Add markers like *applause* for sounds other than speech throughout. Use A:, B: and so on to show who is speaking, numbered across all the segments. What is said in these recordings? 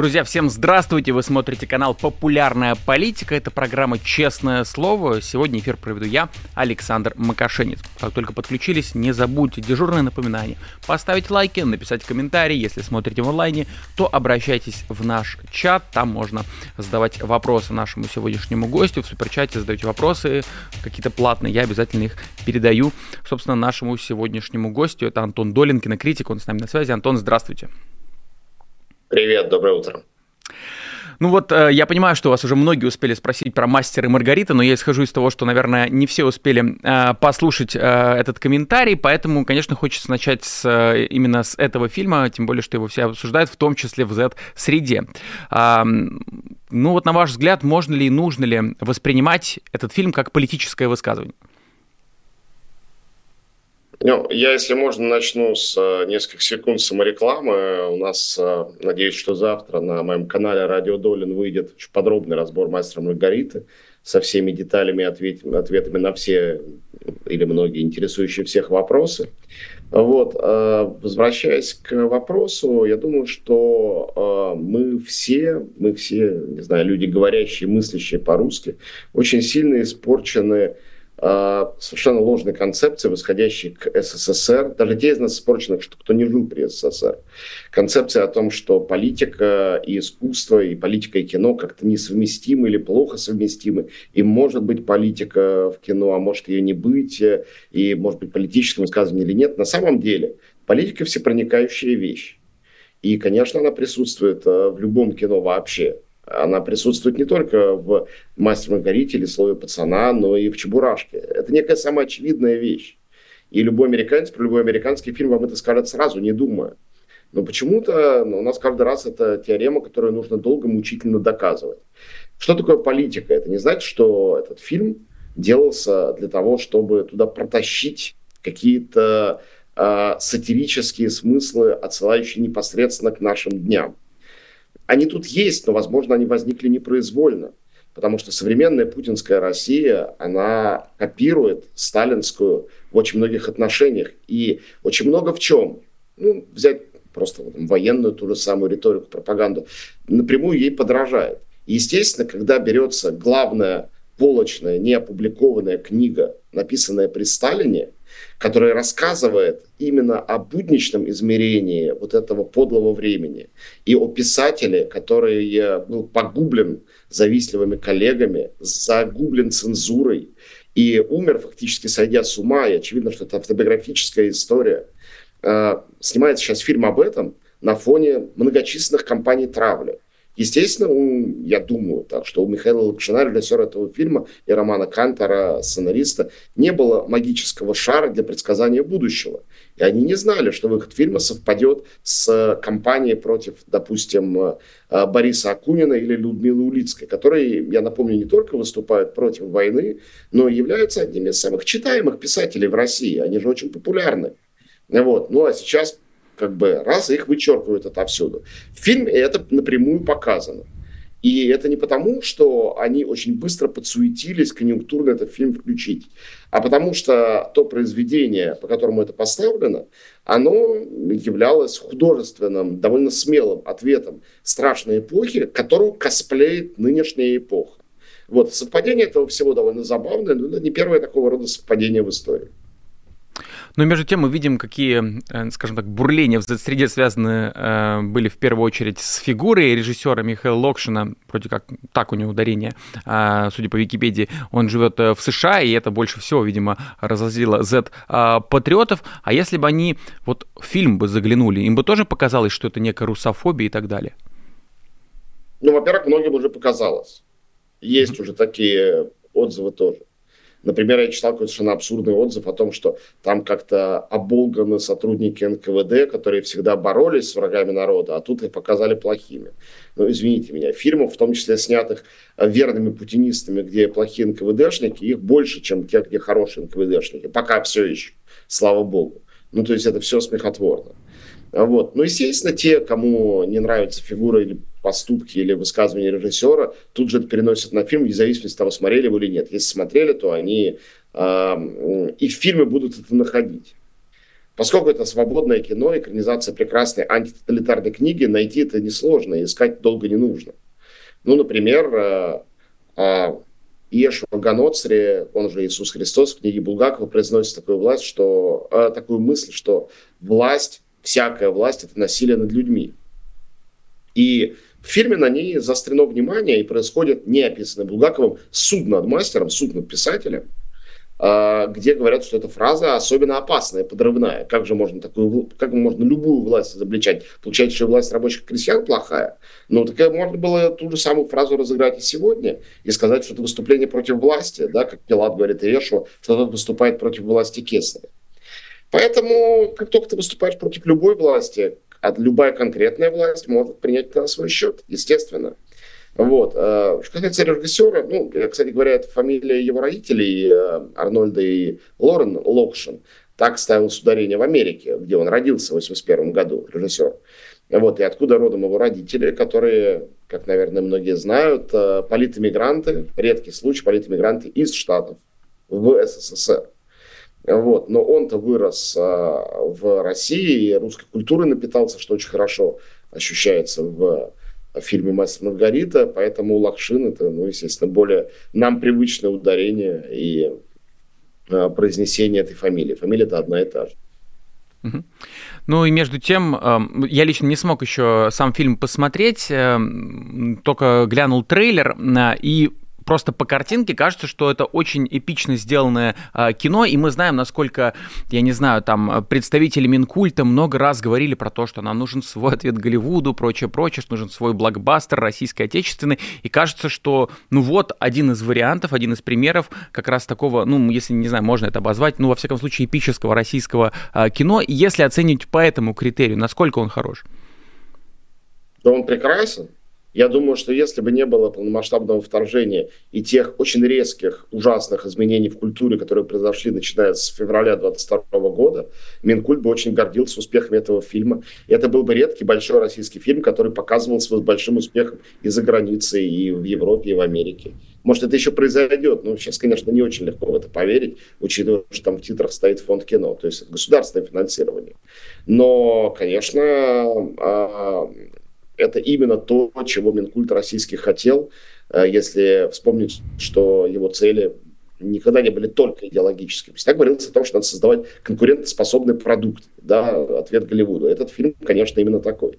A: Друзья, всем здравствуйте! Вы смотрите канал «Популярная политика». Это программа «Честное слово». Сегодня эфир проведу я, Александр Макашенец. Как только подключились, не забудьте дежурное напоминание. Поставить лайки, написать комментарий. Если смотрите в онлайне, то обращайтесь в наш чат. Там можно задавать вопросы нашему сегодняшнему гостю. В суперчате задаете вопросы какие-то платные. Я обязательно их передаю, собственно, нашему сегодняшнему гостю. Это Антон Долин, кинокритик. Он с нами на связи. Антон, здравствуйте.
B: Привет, доброе утро.
A: Ну вот, э, я понимаю, что вас уже многие успели спросить про «Мастер и Маргарита», но я исхожу из того, что, наверное, не все успели э, послушать э, этот комментарий, поэтому, конечно, хочется начать с, именно с этого фильма, тем более, что его все обсуждают, в том числе в Z-среде. Ну вот, на ваш взгляд, можно ли и нужно ли воспринимать этот фильм как политическое высказывание?
B: Ну, я, если можно, начну с э, нескольких секунд саморекламы. У нас, э, надеюсь, что завтра на моем канале Радио Долин выйдет очень подробный разбор мастера Маргариты со всеми деталями, ответ, ответами на все или многие интересующие всех вопросы. Вот, э, возвращаясь к вопросу, я думаю, что мы все, мы все, не знаю, люди говорящие, мыслящие по-русски, очень сильно испорчены совершенно ложной концепции, восходящей к СССР, даже те из нас испорченных, что кто не жил при СССР. Концепция о том, что политика и искусство, и политика и кино как-то несовместимы или плохо совместимы, и может быть политика в кино, а может ее не быть, и может быть политическим высказыванием или нет. На самом деле политика всепроникающая вещь. И, конечно, она присутствует а, в любом кино вообще она присутствует не только в «Мастере Маргарите» или «Слове пацана», но и в «Чебурашке». Это некая самая очевидная вещь. И любой американец, про любой американский фильм вам это скажет сразу, не думая. Но почему-то ну, у нас каждый раз это теорема, которую нужно долго, мучительно доказывать. Что такое политика? Это не значит, что этот фильм делался для того, чтобы туда протащить какие-то э, сатирические смыслы, отсылающие непосредственно к нашим дням. Они тут есть, но, возможно, они возникли непроизвольно. Потому что современная путинская Россия, она копирует сталинскую в очень многих отношениях. И очень много в чем. Ну, взять просто там, военную ту же самую риторику, пропаганду, напрямую ей подражает. естественно, когда берется главная полочная, неопубликованная книга, написанная при Сталине, который рассказывает именно о будничном измерении вот этого подлого времени и о писателе, который был погублен завистливыми коллегами, загублен цензурой и умер фактически сойдя с ума, и очевидно, что это автобиографическая история. А, снимается сейчас фильм об этом на фоне многочисленных кампаний травли. Естественно, я думаю, так, что у Михаила Лакшина, режиссера этого фильма, и Романа Кантора, сценариста, не было магического шара для предсказания будущего. И они не знали, что выход фильма совпадет с кампанией против, допустим, э, Бориса Акунина или Людмилы Улицкой, которые, я напомню, не только выступают против войны, но и являются одними из самых читаемых писателей в России. Они же очень популярны. Вот. Ну а сейчас как бы раз их вычеркивают отовсюду. В фильме это напрямую показано. И это не потому, что они очень быстро подсуетились конъюнктурно этот фильм включить, а потому что то произведение, по которому это поставлено, оно являлось художественным, довольно смелым ответом страшной эпохи, которую косплеит нынешняя эпоха. Вот, совпадение этого всего довольно забавное, но это не первое такого рода совпадение в истории.
A: Но между тем мы видим, какие, э, скажем так, бурления в среде связаны э, были в первую очередь с фигурой режиссера Михаила Локшина, вроде как так у него ударение, э, судя по Википедии, он живет в США, и это больше всего, видимо, разозлило Z-патриотов. А если бы они вот в фильм бы заглянули, им бы тоже показалось, что это некая русофобия и так далее?
B: Ну, во-первых, многим уже показалось. Есть mm-hmm. уже такие отзывы тоже. Например, я читал какой-то совершенно абсурдный отзыв о том, что там как-то оболганы сотрудники НКВД, которые всегда боролись с врагами народа, а тут их показали плохими. Ну, извините меня, фильмов, в том числе снятых верными путинистами, где плохие НКВДшники, их больше, чем тех, где хорошие НКВДшники. Пока все еще, слава богу. Ну, то есть это все смехотворно. Вот. Ну, естественно, те, кому не нравится фигура или поступки или высказывания режиссера, тут же это переносят на фильм, вне зависимости от того, смотрели вы или нет. Если смотрели, то они э, и в фильме будут это находить. Поскольку это свободное кино, экранизация прекрасной антитоталитарной книги, найти это несложно, искать долго не нужно. Ну, например, э, э, Иешуа Ганоцри, он же Иисус Христос, в книге Булгакова произносит такую власть, что, э, такую мысль, что власть, всякая власть – это насилие над людьми. И в фильме на ней заострено внимание, и происходит неописанный Булгаковым суд над мастером, суд над писателем – а, где говорят, что эта фраза особенно опасная, подрывная. Как же можно такую, как можно любую власть изобличать? Получается, что власть рабочих крестьян плохая? Ну, так можно было ту же самую фразу разыграть и сегодня, и сказать, что это выступление против власти, да, как Пилат говорит Иешу, что тот выступает против власти Кесаря. Поэтому, как только ты выступаешь против любой власти, а любая конкретная власть может принять на свой счет, естественно. Вот. Э, что касается режиссера, ну, кстати говоря, это фамилия его родителей, э, Арнольда и Лорен Локшин. Так ставилось ударение в Америке, где он родился в 81 году, режиссер. Вот, и откуда родом его родители, которые, как, наверное, многие знают, э, политэмигранты, редкий случай, политэмигранты из Штатов в СССР. Вот. Но он-то вырос в России, и русской культурой напитался, что очень хорошо ощущается в в фильме «Мастер Маргарита», поэтому Лакшин это, ну, естественно, более нам привычное ударение и э, произнесение этой фамилии. Фамилия это одна и та же.
A: Ну и между тем, я лично не смог еще сам фильм посмотреть, только глянул трейлер, и просто по картинке кажется, что это очень эпично сделанное э, кино, и мы знаем, насколько, я не знаю, там представители Минкульта много раз говорили про то, что нам нужен свой ответ Голливуду, прочее, прочее, что нужен свой блокбастер российско-отечественный, и кажется, что, ну вот, один из вариантов, один из примеров как раз такого, ну, если, не знаю, можно это обозвать, ну, во всяком случае, эпического российского э, кино, если оценить по этому критерию, насколько он хорош?
B: Да он прекрасен. Я думаю, что если бы не было полномасштабного вторжения и тех очень резких, ужасных изменений в культуре, которые произошли начиная с февраля 22 года, Минкульт бы очень гордился успехами этого фильма. И это был бы редкий большой российский фильм, который показывался с большим успехом и за границей, и в Европе, и в Америке. Может, это еще произойдет, но сейчас, конечно, не очень легко в это поверить, учитывая, что там в титрах стоит фонд кино, то есть государственное финансирование. Но, конечно, а, это именно то, чего Минкульт российский хотел, э, если вспомнить, что его цели никогда не были только идеологическими. Всегда говорилось о том, что надо создавать конкурентоспособный продукт, да, ответ Голливуду. Этот фильм, конечно, именно такой.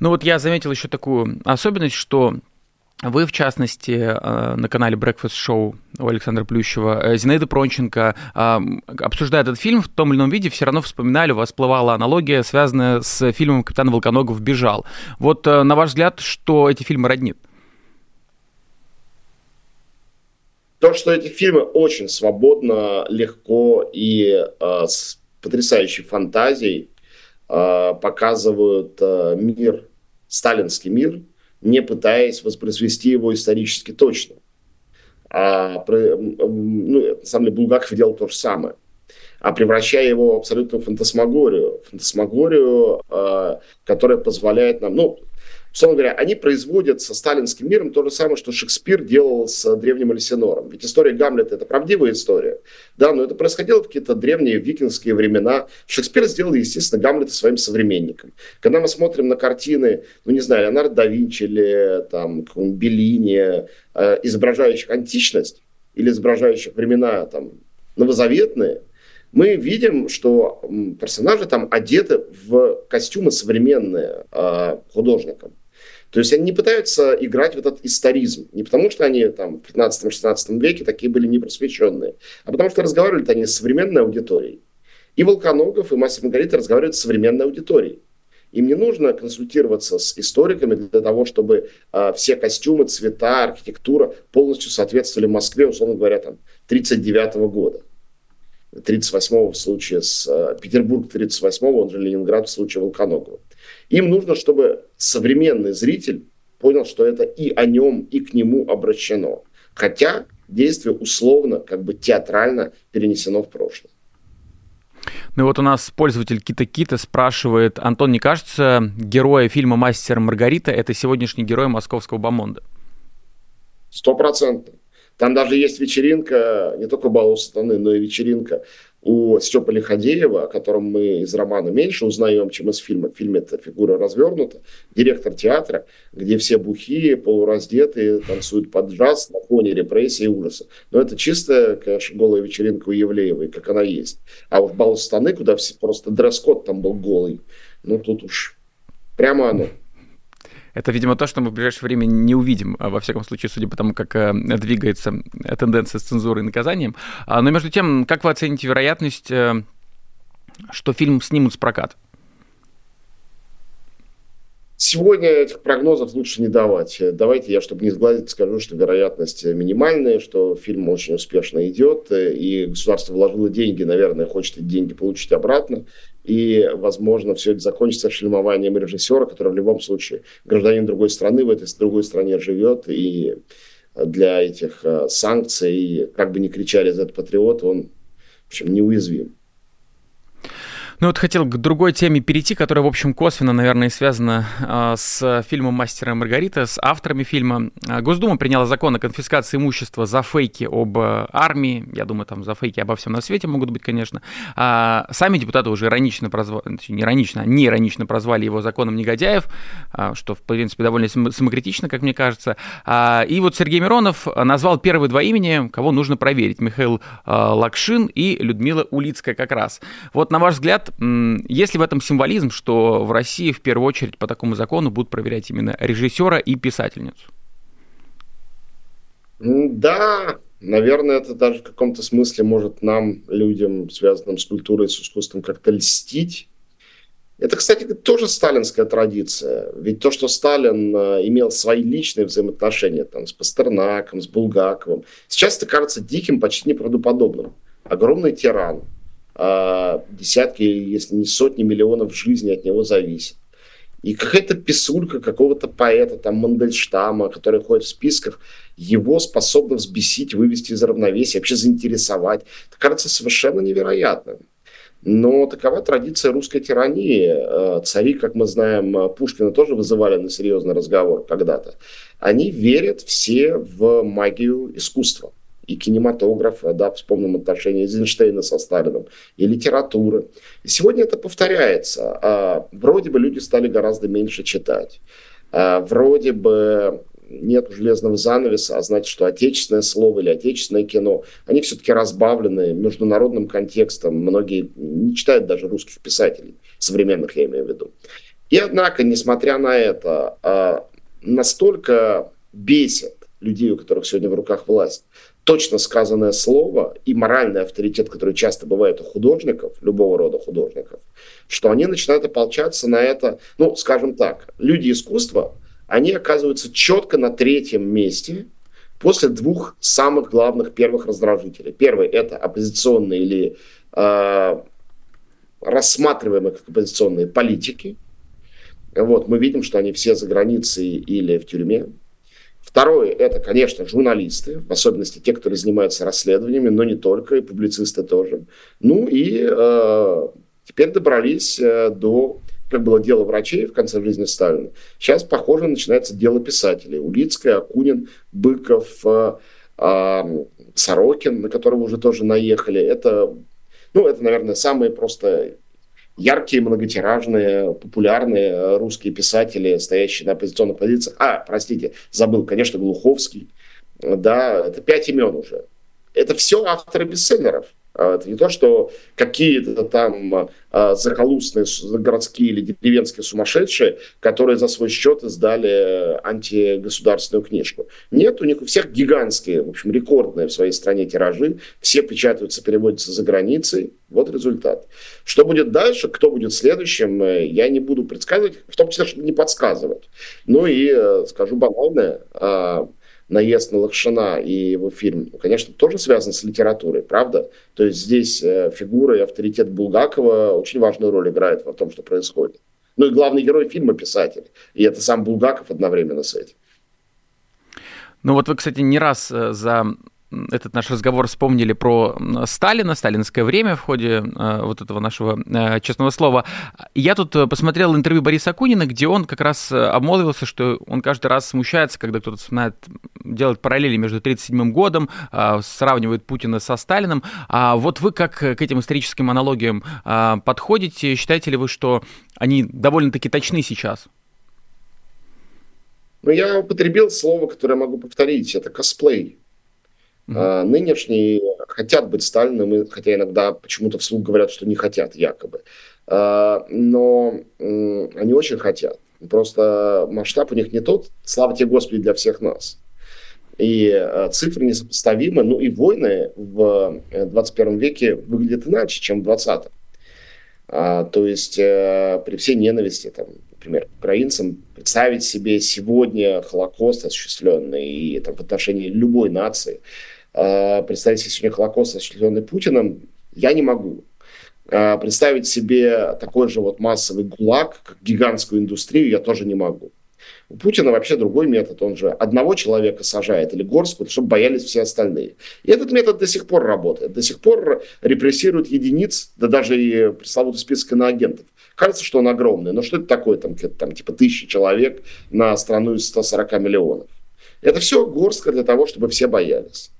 A: Ну вот я заметил еще такую особенность, что вы, в частности, э, на канале Breakfast Show у Александра Плющева, э, Зинаида Пронченко, э, обсуждая этот фильм в том или ином виде, все равно вспоминали, у вас всплывала аналогия, связанная с фильмом «Капитан Волконогов бежал». Вот, на ваш взгляд, что эти фильмы роднит?
B: То, что эти фильмы очень свободно, легко и э, с потрясающей фантазией э, показывают э, мир, сталинский мир – не пытаясь воспроизвести его исторически точно. А, ну, на самом деле Булгаков делал то же самое а превращая его в абсолютную фантасмагорию. Фантасмагорию, э, которая позволяет нам... Ну, Условно говоря, они производят со сталинским миром то же самое, что Шекспир делал с древним Алисинором. Ведь история Гамлета – это правдивая история. Да, но это происходило в какие-то древние викингские времена. Шекспир сделал, естественно, Гамлета своим современником. Когда мы смотрим на картины, ну, не знаю, Леонардо да Винчи или там, Беллини, э, изображающих античность или изображающих времена там, новозаветные – мы видим, что персонажи там одеты в костюмы современные э, художникам. То есть они не пытаются играть в этот историзм. Не потому, что они там в 15-16 веке такие были непросвещенные, а потому что разговаривали они с современной аудиторией. И Волконогов, и Мастер Маргарита разговаривают с современной аудиторией. Им не нужно консультироваться с историками для того, чтобы э, все костюмы, цвета, архитектура полностью соответствовали Москве, условно говоря, там, 1939 года. 38-го в случае с э, Петербург 38-го, он же Ленинград в случае Волконогова. Им нужно, чтобы современный зритель понял, что это и о нем, и к нему обращено. Хотя действие условно, как бы театрально перенесено в прошлое.
A: Ну вот у нас пользователь Кита Кита спрашивает, Антон, не кажется, героя фильма «Мастер Маргарита» — это сегодняшний герой московского бомонда?
B: Сто процентов. Там даже есть вечеринка, не только бал страны, но и вечеринка у Степа Лиходеева, о котором мы из романа меньше узнаем, чем из фильма. В фильме эта фигура развернута. Директор театра, где все бухие, полураздетые, танцуют под джаз на фоне репрессий и ужаса. Но это чистая, конечно, голая вечеринка у Евлеевой, как она есть. А вот бал страны, куда все просто дресс-код там был голый, ну тут уж прямо оно.
A: Это, видимо, то, что мы в ближайшее время не увидим, а, во всяком случае, судя по тому, как э, двигается э, тенденция с цензурой и наказанием. А, но между тем, как вы оцените вероятность, э, что фильм снимут с проката?
B: Сегодня этих прогнозов лучше не давать. Давайте я, чтобы не сглазить, скажу, что вероятность минимальная, что фильм очень успешно идет, и государство вложило деньги, наверное, хочет эти деньги получить обратно. И, возможно, все это закончится фильмованием режиссера, который в любом случае гражданин другой страны в этой другой стране живет. И для этих э, санкций, как бы ни кричали за этот патриот, он, в общем, неуязвим.
A: Ну вот хотел к другой теме перейти, которая, в общем, косвенно, наверное, связана э, с фильмом «Мастера и Маргарита», с авторами фильма. А, Госдума приняла закон о конфискации имущества за фейки об э, армии. Я думаю, там за фейки обо всем на свете могут быть, конечно. А сами депутаты уже иронично прозвали, не иронично, а не иронично прозвали его законом негодяев, а, что, в принципе, довольно самокритично, как мне кажется. А, и вот Сергей Миронов назвал первые два имени, кого нужно проверить. Михаил Лакшин и Людмила Улицкая как раз. Вот, на ваш взгляд, есть ли в этом символизм, что в России в первую очередь по такому закону будут проверять именно режиссера и писательницу?
B: Да, наверное, это даже в каком-то смысле может нам, людям, связанным с культурой, с искусством, как-то льстить. Это, кстати, тоже сталинская традиция. Ведь то, что Сталин э, имел свои личные взаимоотношения там, с Пастернаком, с Булгаковым, сейчас это кажется диким, почти неправдоподобным. Огромный тиран, а, десятки, если не сотни миллионов жизней от него зависит. И какая-то писулька какого-то поэта, там, Мандельштама, который ходит в списках, его способна взбесить, вывести из равновесия, вообще заинтересовать. Это кажется совершенно невероятным. Но такова традиция русской тирании. А, цари, как мы знаем, Пушкина тоже вызывали на серьезный разговор когда-то. Они верят все в магию искусства и кинематографа, да, вспомним отношения Эйзенштейна со Сталином, и литературы. И сегодня это повторяется. А, вроде бы люди стали гораздо меньше читать. А, вроде бы нет железного занавеса, а значит, что отечественное слово или отечественное кино, они все-таки разбавлены международным контекстом. Многие не читают даже русских писателей, современных я имею в виду. И однако, несмотря на это, а, настолько бесит людей, у которых сегодня в руках власть, точно сказанное слово и моральный авторитет, который часто бывает у художников, любого рода художников, что они начинают ополчаться на это, ну, скажем так, люди искусства, они оказываются четко на третьем месте после двух самых главных первых раздражителей. Первый – это оппозиционные или э, рассматриваемые как оппозиционные политики. Вот, мы видим, что они все за границей или в тюрьме. Второе – это, конечно, журналисты, в особенности те, которые занимаются расследованиями, но не только, и публицисты тоже. Ну и э, теперь добрались э, до, как было дело врачей в конце жизни Сталина. Сейчас, похоже, начинается дело писателей. Улицкая, Акунин, Быков, э, э, Сорокин, на которого уже тоже наехали. Это, ну, это, наверное, самые просто яркие, многотиражные, популярные э, русские писатели, стоящие на оппозиционных позициях. А, простите, забыл, конечно, Глуховский. Да, это пять имен уже. Это все авторы бестселлеров. А, это не то, что какие-то там а, захолустные городские или деревенские сумасшедшие, которые за свой счет издали антигосударственную книжку. Нет, у них у всех гигантские, в общем, рекордные в своей стране тиражи. Все печатаются, переводятся за границей. Вот результат. Что будет дальше, кто будет следующим, э, я не буду предсказывать, в том числе, чтобы не подсказывать. Ну и э, скажу банальное а, – наезд на Лакшина и его фильм, конечно, тоже связан с литературой, правда? То есть здесь э, фигура и авторитет Булгакова очень важную роль играет в том, что происходит. Ну и главный герой фильма писатель. И это сам Булгаков одновременно с этим.
A: Ну вот вы, кстати, не раз э, за этот наш разговор вспомнили про Сталина, сталинское время в ходе э, вот этого нашего э, честного слова. Я тут посмотрел интервью Бориса Акунина, где он как раз обмолвился, что он каждый раз смущается, когда кто-то вспоминает, делает параллели между 1937 годом, сравнивает Путина со Сталином. А вот вы как к этим историческим аналогиям подходите? Считаете ли вы, что они довольно-таки точны сейчас?
B: Но я употребил слово, которое могу повторить. Это косплей. Mm-hmm. А, нынешние хотят быть Сталиным, хотя иногда почему-то вслух говорят, что не хотят, якобы. А, но они очень хотят. Просто масштаб у них не тот, слава тебе, Господи, для всех нас. И а, цифры несопоставимы. Ну и войны в 21 э, веке выглядят иначе, чем в 20-м. А, то есть а, при всей ненависти там, например, украинцам представить себе сегодня Холокост осуществленный и там, в отношении любой нации, представить себе сегодня Холокост, осуществленный Путиным, я не могу. Э, представить себе такой же вот массовый гулаг, как гигантскую индустрию, я тоже не могу. У Путина вообще другой метод. Он же одного человека сажает или горстку, чтобы боялись все остальные. И этот метод до сих пор работает. До сих пор репрессирует единиц, да даже и пресловутый список иноагентов. Кажется, что он огромный, но что это такое, там, там типа тысячи человек на страну из 140 миллионов? Это все горстка для того, чтобы все боялись.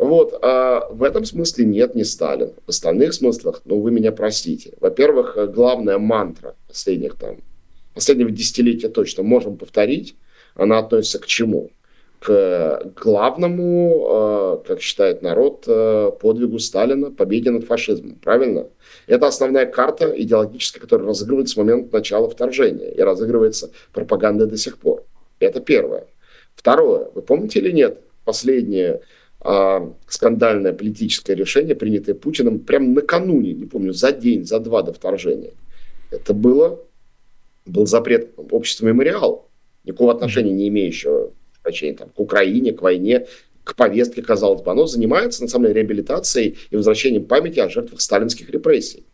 B: Вот, а в этом смысле нет, не Сталин. В остальных смыслах, ну, вы меня простите. Во-первых, главная мантра последних там, последнего десятилетия точно можем повторить, она относится к чему? К главному, а, как считает народ, а, подвигу Сталина, победе над фашизмом. Правильно? Это основная карта идеологическая, которая разыгрывается с момента начала вторжения и разыгрывается пропагандой до сих пор. Это первое. Второе. Вы помните или нет последнее скандальное политическое решение, принятое Путиным прямо накануне, не помню, за день, за два до вторжения. Это было, был запрет общества «Мемориал», никакого отношения не имеющего значения там, к Украине, к войне, к повестке, казалось бы, оно занимается, на самом деле, реабилитацией и возвращением памяти о жертвах сталинских репрессий.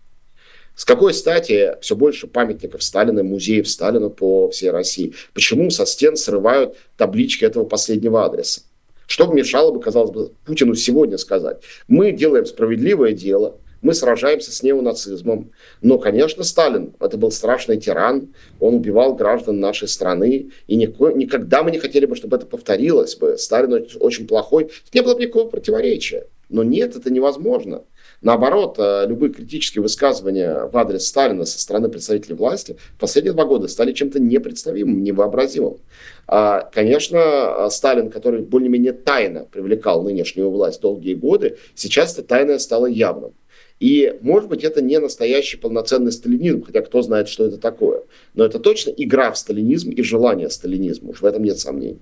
B: С какой стати все больше памятников Сталина, музеев Сталина по всей России? Почему со стен срывают таблички этого последнего адреса? Что мешало бы, казалось бы, Путину сегодня сказать? Мы делаем справедливое дело, мы сражаемся с неонацизмом. Но, конечно, Сталин, это был страшный тиран, он убивал граждан нашей страны, и нико, никогда мы не хотели бы, чтобы это повторилось бы. Сталин очень плохой. Не было бы никакого противоречия. Но нет, это невозможно. Наоборот, э, любые критические высказывания в адрес Сталина со стороны представителей власти в последние два года стали чем-то непредставимым, невообразимым. А, конечно, Сталин, который более-менее тайно привлекал нынешнюю власть долгие годы, сейчас это тайное стало явным. И, может быть, это не настоящий полноценный сталинизм, хотя кто знает, что это такое. Но это точно игра в сталинизм и желание сталинизма. Уж в этом нет сомнений.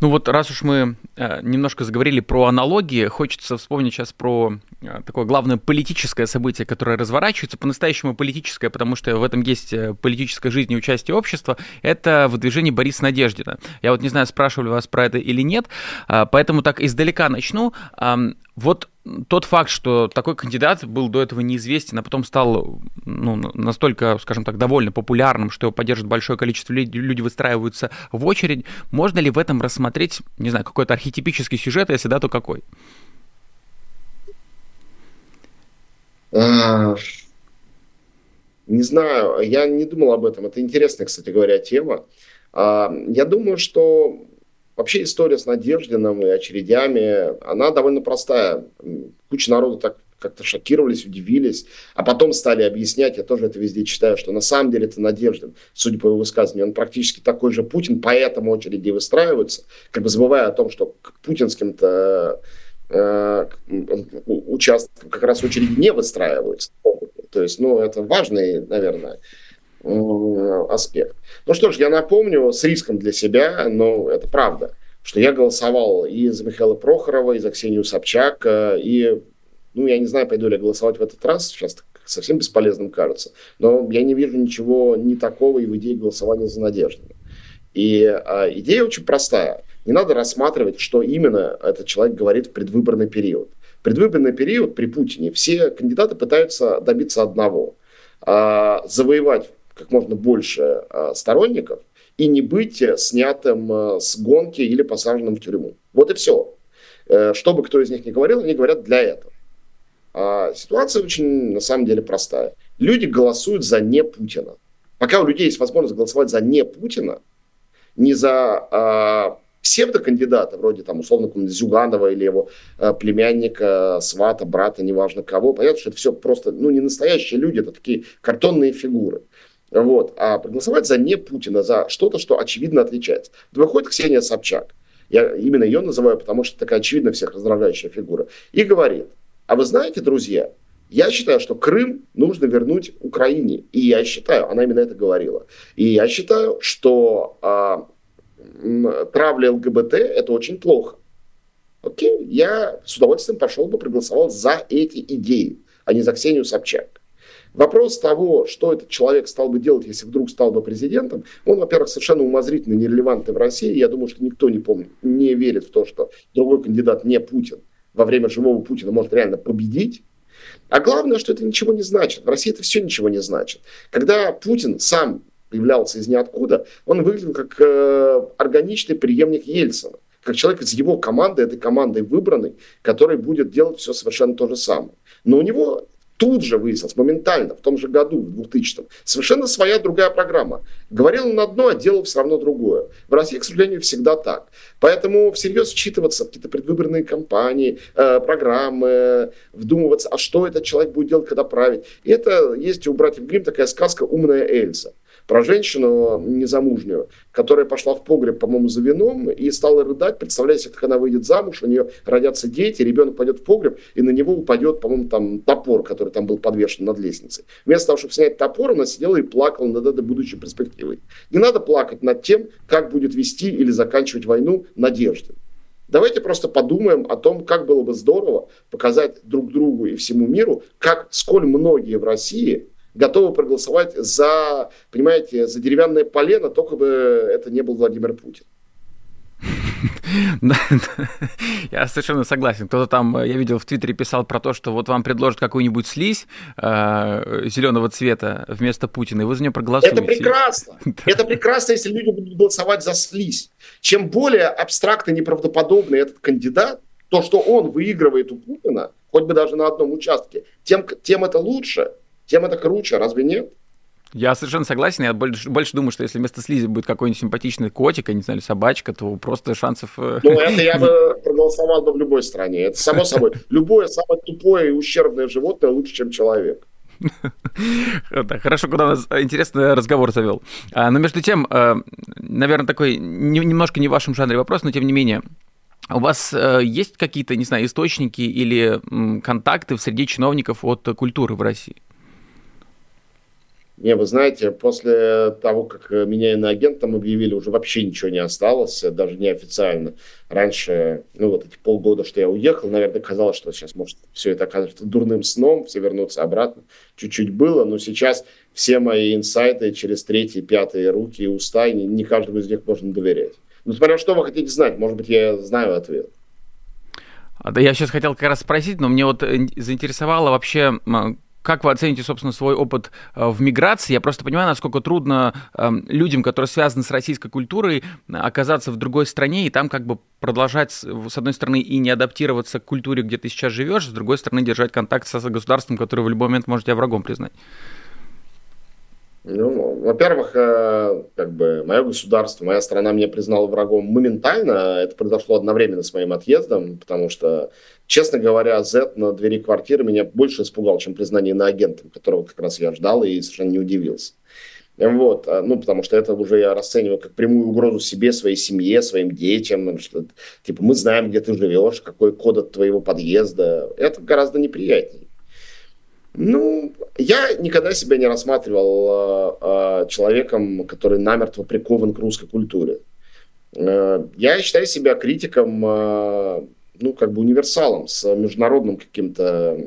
A: Ну вот раз уж мы э, немножко заговорили про аналогии, хочется вспомнить сейчас про такое главное политическое событие, которое разворачивается, по-настоящему политическое, потому что в этом есть э, политическая жизнь и участие общества, это выдвижение Бориса Надеждина. Я вот не знаю, спрашивали вас про это или нет, э, поэтому так издалека начну. Э, вот тот факт, что такой кандидат был до этого неизвестен, а потом стал ну, настолько, скажем так, довольно популярным, что его поддержит большое количество людей, люди выстраиваются в очередь, можно ли в этом рассмотреть, не знаю, какой-то архетипический сюжет, если да, то какой?
B: А, не знаю, я не думал об этом. Это интересная, кстати говоря, тема. А, я думаю, что Вообще история с Надеждиным и очередями, она довольно простая. Куча народу так как-то шокировались, удивились, а потом стали объяснять, я тоже это везде читаю, что на самом деле это Надеждин, судя по его высказыванию, он практически такой же Путин, поэтому очереди выстраиваются, как бы забывая о том, что к путинским-то э, как раз очереди не выстраиваются. То есть, ну, это важный, наверное, аспект. Ну что ж, я напомню с риском для себя, но это правда, что я голосовал и за Михаила Прохорова, и за Ксению Собчак, и, ну, я не знаю, пойду ли я голосовать в этот раз, сейчас совсем бесполезным кажется, но я не вижу ничего не такого и в идее голосования за Надежду. И а, идея очень простая. Не надо рассматривать, что именно этот человек говорит в предвыборный период. В предвыборный период при Путине все кандидаты пытаются добиться одного а, – завоевать как можно больше а, сторонников и не быть снятым а, с гонки или посаженным в тюрьму. Вот и все. Э, что бы кто из них ни говорил, они говорят для этого. А ситуация очень, на самом деле, простая. Люди голосуют за не Путина. Пока у людей есть возможность голосовать за не Путина, не за а, псевдокандидата, вроде там условно Зюганова или его а, племянника, свата, брата, неважно кого, понятно, что это все просто, ну, не настоящие люди, это такие картонные фигуры. Вот. А проголосовать за не Путина, за что-то, что очевидно отличается. Выходит Ксения Собчак, я именно ее называю, потому что такая очевидно всех раздражающая фигура, и говорит, а вы знаете, друзья, я считаю, что Крым нужно вернуть Украине. И я считаю, она именно это говорила. И я считаю, что а, травля ЛГБТ это очень плохо. Окей, я с удовольствием пошел бы, проголосовал за эти идеи, а не за Ксению Собчак. Вопрос того, что этот человек стал бы делать, если вдруг стал бы президентом, он, во-первых, совершенно умозрительный, нерелевантный в России. Я думаю, что никто не помнит, не верит в то, что другой кандидат не Путин во время живого Путина может реально победить. А главное, что это ничего не значит. В России это все ничего не значит. Когда Путин сам появлялся из ниоткуда, он выглядел как э, органичный преемник Ельцина как человек из его команды, этой командой выбранной, который будет делать все совершенно то же самое. Но у него тут же выяснилось, моментально, в том же году, в 2000-м, совершенно своя другая программа. Говорил он одно, а делал все равно другое. В России, к сожалению, всегда так. Поэтому всерьез вчитываться в какие-то предвыборные кампании, э, программы, вдумываться, а что этот человек будет делать, когда править. И это есть у братьев Грим такая сказка «Умная Эльза» про женщину незамужнюю, которая пошла в погреб, по-моему, за вином и стала рыдать, представляя себе, как она выйдет замуж, у нее родятся дети, ребенок пойдет в погреб, и на него упадет, по-моему, там топор, который там был подвешен над лестницей. Вместо того, чтобы снять топор, она сидела и плакала над этой будущей перспективой. Не надо плакать над тем, как будет вести или заканчивать войну Надежды. Давайте просто подумаем о том, как было бы здорово показать друг другу и всему миру, как сколь многие в России готовы проголосовать за, понимаете, за деревянное полено, только бы это не был Владимир Путин.
A: Я совершенно согласен. Кто-то там, я видел в Твиттере, писал про то, что вот вам предложат какую-нибудь слизь э, зеленого цвета вместо Путина, и вы за нее проголосуете.
B: Это прекрасно. *laughs* Это прекрасно, если люди будут голосовать за слизь. Чем более абстрактно неправдоподобный этот кандидат, то, что он выигрывает у Путина, хоть бы даже на одном участке, тем, тем это лучше тем это круче, разве нет?
A: Я совершенно согласен. Я больше, больше думаю, что если вместо слизи будет какой-нибудь симпатичный котик, я не знаю, собачка, то просто шансов...
B: Э, ну, это я бы *laughs* проголосовал бы в любой стране. Это само собой. Любое самое тупое и ущербное животное лучше, чем человек.
A: Хорошо, куда нас интересный разговор завел. А, но между тем, э, наверное, такой немножко не в вашем жанре вопрос, но тем не менее, у вас э, есть какие-то, не знаю, источники или контакты в среде чиновников от культуры в России?
B: Не, вы знаете, после того, как меня иноагентом объявили, уже вообще ничего не осталось, даже неофициально. Раньше, ну вот эти полгода, что я уехал, наверное, казалось, что сейчас может все это окажется дурным сном, все вернутся обратно. Чуть-чуть было, но сейчас все мои инсайты через третьи, пятые руки и уста, и не, каждому из них можно доверять. Ну, смотря что вы хотите знать, может быть, я знаю ответ.
A: А, да, я сейчас хотел как раз спросить, но мне вот заинтересовало вообще, как вы оцените, собственно, свой опыт э, в миграции? Я просто понимаю, насколько трудно эм, людям, которые связаны с российской культурой, оказаться в другой стране и там как бы продолжать, с одной стороны, и не адаптироваться к культуре, где ты сейчас живешь, с другой стороны, держать контакт с государством, которое в любой момент может тебя врагом признать.
B: Ну, во-первых, э, как бы мое государство, моя страна меня признала врагом моментально. Это произошло одновременно с моим отъездом, потому что, честно говоря, Z на двери квартиры меня больше испугал, чем признание на агентом, которого как раз я ждал и совершенно не удивился. Вот, а, ну, потому что это уже я расцениваю как прямую угрозу себе, своей семье, своим детям, что, типа, мы знаем, где ты живешь, какой код от твоего подъезда. Это гораздо неприятнее. Ну, я никогда себя не рассматривал э, человеком, который намертво прикован к русской культуре. Э, я считаю себя критиком, э, ну, как бы универсалом, с международным каким-то,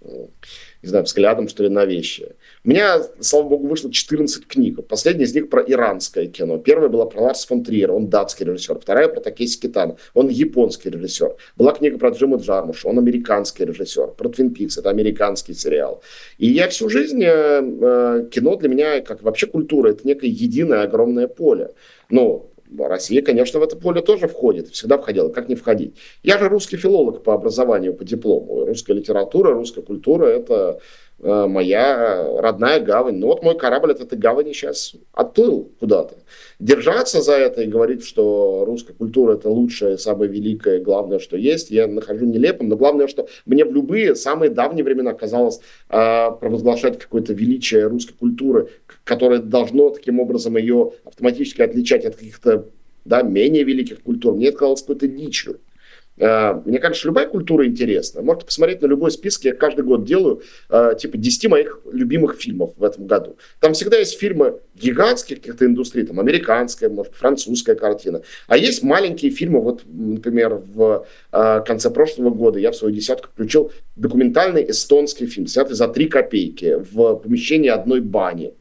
B: не знаю, взглядом, что ли, на вещи. У меня, слава богу, вышло 14 книг. Последняя из них про иранское кино. Первая была про Ларс фон Триера, он датский режиссер. Вторая про Такеси Китана, он японский режиссер. Была книга про Джима Джармуша, он американский режиссер. Про Твин Пикс, это американский сериал. И я всю жизнь, э, э, кино для меня, как вообще культура, это некое единое огромное поле. Ну, Россия, конечно, в это поле тоже входит, всегда входила, как не входить. Я же русский филолог по образованию, по диплому. Русская литература, русская культура – это моя родная гавань. Ну вот мой корабль от этой гавани сейчас отплыл куда-то. Держаться за это и говорить, что русская культура это лучшее, самое великое, главное, что есть, я нахожу нелепым. Но главное, что мне в любые самые давние времена казалось э, провозглашать какое-то величие русской культуры, которое должно таким образом ее автоматически отличать от каких-то да, менее великих культур. Мне это казалось какой-то дичью. Э, мне кажется, любая культура интересна. Можете посмотреть на любой список. Я каждый год делаю э, типа 10 моих любимых фильмов в этом году. Там всегда есть фильмы гигантских каких-то индустрий, там американская, может, французская картина. А есть маленькие фильмы. Вот, например, в э, конце прошлого года я в свою десятку включил документальный эстонский фильм, снятый за 3 копейки в помещении одной бани.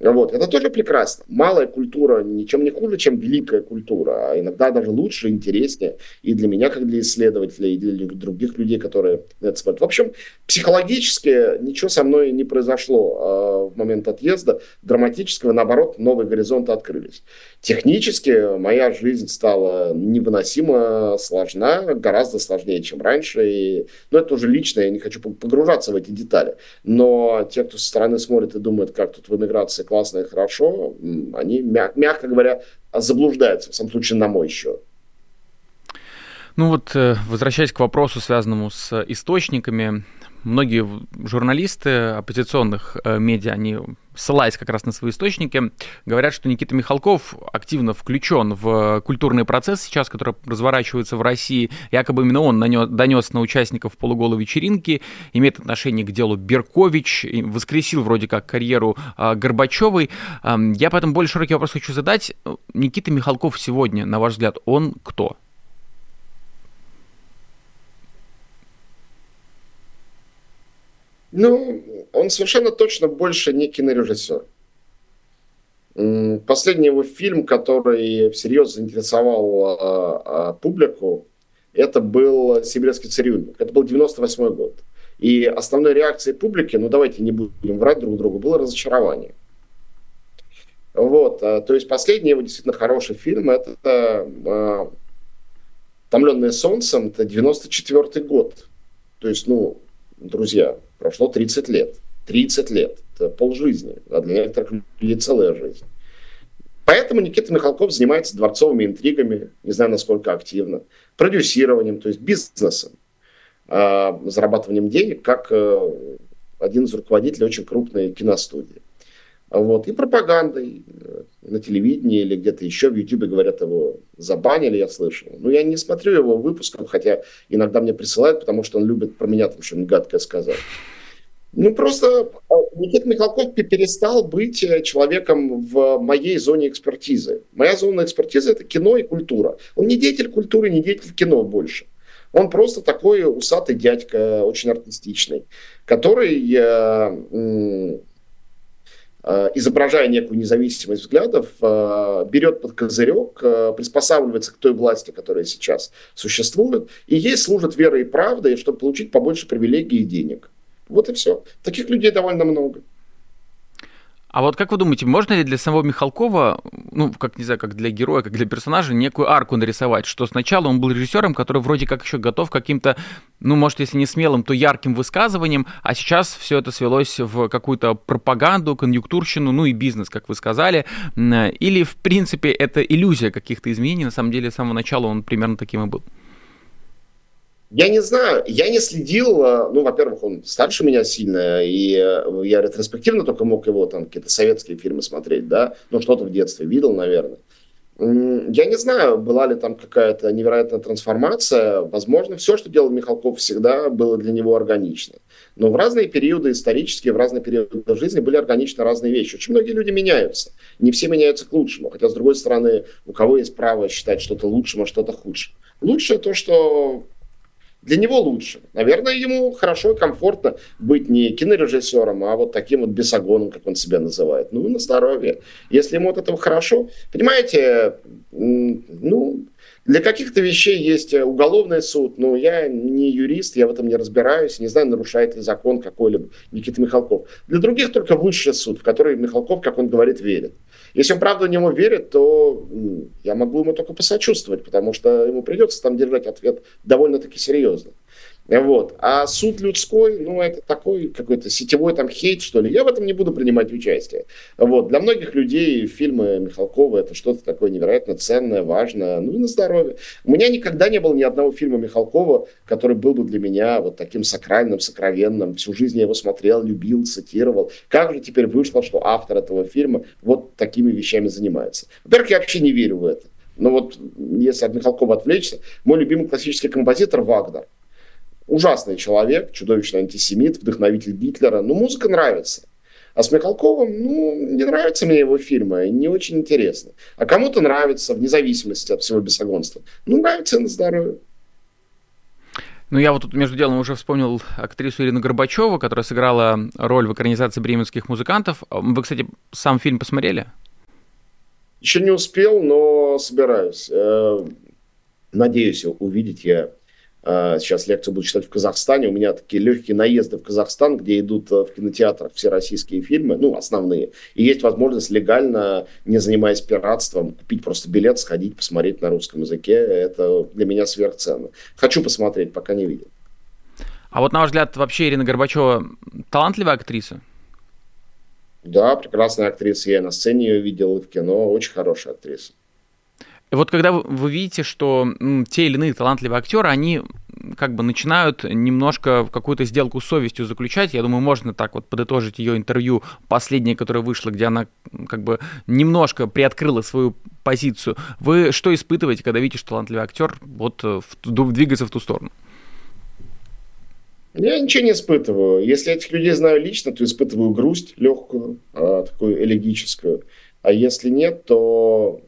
B: Вот. Это тоже прекрасно. Малая культура ничем не хуже, чем великая культура, а иногда даже лучше, интереснее и для меня, как для исследователя, и для других людей, которые это смотрят. В общем, психологически ничего со мной не произошло а в момент отъезда. Драматического, наоборот, новые горизонты открылись. Технически моя жизнь стала невыносимо сложна, гораздо сложнее, чем раньше. И, ну, это уже лично, я не хочу погружаться в эти детали. Но те, кто со стороны смотрит и думает, как тут в эмиграции классно и хорошо, они, мягко говоря, заблуждаются, в самом случае, на мой счет.
A: Ну вот, э, возвращаясь к вопросу, связанному с источниками, многие журналисты оппозиционных э, медиа, они ссылаясь как раз на свои источники, говорят, что Никита Михалков активно включен в культурный процесс сейчас, который разворачивается в России. Якобы именно он нанес, донес на участников полуголой вечеринки, имеет отношение к делу Беркович, воскресил вроде как карьеру а, Горбачевой. А, я поэтому более широкий вопрос хочу задать. Никита Михалков сегодня, на ваш взгляд, он кто?
B: Ну, он совершенно точно больше не кинорежиссер. Последний его фильм, который всерьез заинтересовал а, а, публику, это был «Сибирский цирюльник». Это был 98 год. И основной реакцией публики, ну давайте не будем врать друг другу, было разочарование. Вот, а, то есть последний его действительно хороший фильм, это а, «Томленное солнцем», это 94 год. То есть, ну, друзья, прошло 30 лет. 30 лет. Это полжизни, а для некоторых людей целая жизнь. Поэтому Никита Михалков занимается дворцовыми интригами, не знаю, насколько активно, продюсированием, то есть бизнесом, а, зарабатыванием денег, как э, один из руководителей очень крупной киностудии. Вот. И пропагандой э, на телевидении или где-то еще в Ютубе, говорят, его забанили, я слышал. Ну, я не смотрю его выпусков, хотя иногда мне присылают, потому что он любит про меня там что-нибудь гадкое сказать. Ну, просто а, Никита Михалков перестал быть э, человеком в моей зоне экспертизы. Моя зона экспертизы – это кино и культура. Он не деятель культуры, не деятель кино больше. Он просто такой усатый дядька, очень артистичный, который, э, изображая некую независимость взглядов, берет под козырек, приспосабливается к той власти, которая сейчас существует, и ей служит вера и правда, чтобы получить побольше привилегий и денег. Вот и все. Таких людей довольно много.
A: А вот как вы думаете, можно ли для самого Михалкова, ну, как, не знаю, как для героя, как для персонажа, некую арку нарисовать, что сначала он был режиссером, который вроде как еще готов к каким-то, ну, может, если не смелым, то ярким высказываниям, а сейчас все это свелось в какую-то пропаганду, конъюнктурщину, ну и бизнес, как вы сказали, или, в принципе, это иллюзия каких-то изменений, на самом деле, с самого начала он примерно таким и был?
B: Я не знаю, я не следил, э, ну, во-первых, он старше меня сильно, и э, я ретроспективно только мог его там какие-то советские фильмы смотреть, да, ну, что-то в детстве видел, наверное. Я не знаю, была ли там какая-то невероятная трансформация. Возможно, все, что делал Михалков, всегда было для него органично. Но в разные периоды исторические, в разные периоды жизни были органично разные вещи. Очень многие люди меняются. Не все меняются к лучшему. Хотя, с другой стороны, у кого есть право считать что-то лучшим, а что-то худшим. Лучшее то, что для него лучше. Наверное, ему хорошо и комфортно быть не кинорежиссером, а вот таким вот бесогоном, как он себя называет. Ну, на здоровье. Если ему от этого хорошо. Понимаете, ну, Для каких-то вещей есть э, уголовный суд, но я не юрист, я в этом не разбираюсь, не знаю, нарушает ли закон какой-либо Никита Михалков. Для других только высший суд, в который Михалков, как он говорит, верит. Если он правда в него верит, то я могу ему только посочувствовать, потому что ему придется там держать ответ довольно-таки серьезно. Вот. А суд людской, ну, это такой какой-то сетевой там хейт, что ли. Я в этом не буду принимать участие. Вот. Для многих людей фильмы Михалкова это что-то такое невероятно ценное, важное, ну и на здоровье. У меня никогда не было ни одного фильма Михалкова, который был бы для меня вот таким сакральным, сокровенным. Всю жизнь я его смотрел, любил, цитировал. Как же теперь вышло, что автор этого фильма вот такими вещами занимается? Во-первых, я вообще не верю в это. Но вот если от Михалкова отвлечься, мой любимый классический композитор Вагнер – Ужасный человек, чудовищный антисемит, вдохновитель Гитлера. Но музыка нравится. А с Михалковым, ну, не нравятся мне его фильмы, не очень интересно. А кому-то нравится, вне зависимости от всего бесогонства. Ну, нравится на здоровье.
A: Ну, я вот тут между делом уже вспомнил актрису Ирину Горбачеву, которая сыграла роль в экранизации бременских музыкантов. Вы, кстати, сам фильм посмотрели?
B: Еще не успел, но собираюсь. Э, надеюсь увидеть я а, сейчас лекцию буду читать в Казахстане. У меня такие легкие наезды в Казахстан, где идут э, в кинотеатрах все российские фильмы, ну, основные. И есть возможность легально, не занимаясь пиратством, купить просто билет, сходить, посмотреть на русском языке. Это для меня сверхценно. Хочу посмотреть, пока не видел.
A: А вот, на ваш взгляд, вообще Ирина Горбачева талантливая актриса?
B: Да, прекрасная актриса. Я на сцене ее видел и в кино. Очень хорошая актриса.
A: Вот когда вы видите, что те или иные талантливые актеры, они как бы начинают немножко какую-то сделку с совестью заключать. Я думаю, можно так вот подытожить ее интервью последнее, которое вышло, где она как бы немножко приоткрыла свою позицию. Вы что испытываете, когда видите, что талантливый актер вот э, двигается в ту сторону?
B: Я ничего не испытываю. Если этих людей знаю лично, то испытываю грусть легкую, а, такую элегическую. А если нет, то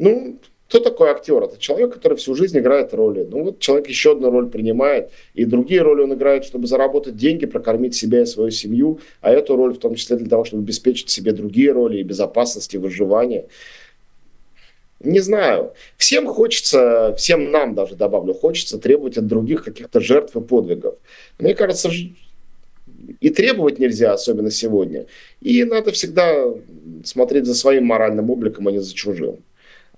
B: ну, кто такой актер? Это человек, который всю жизнь играет роли. Ну вот человек еще одну роль принимает, и другие роли он играет, чтобы заработать деньги, прокормить себя и свою семью, а эту роль в том числе для того, чтобы обеспечить себе другие роли и безопасность, и выживание. Не знаю. Всем хочется, всем нам даже добавлю, хочется требовать от других каких-то жертв и подвигов. Мне кажется, и требовать нельзя, особенно сегодня. И надо всегда смотреть за своим моральным обликом, а не за чужим.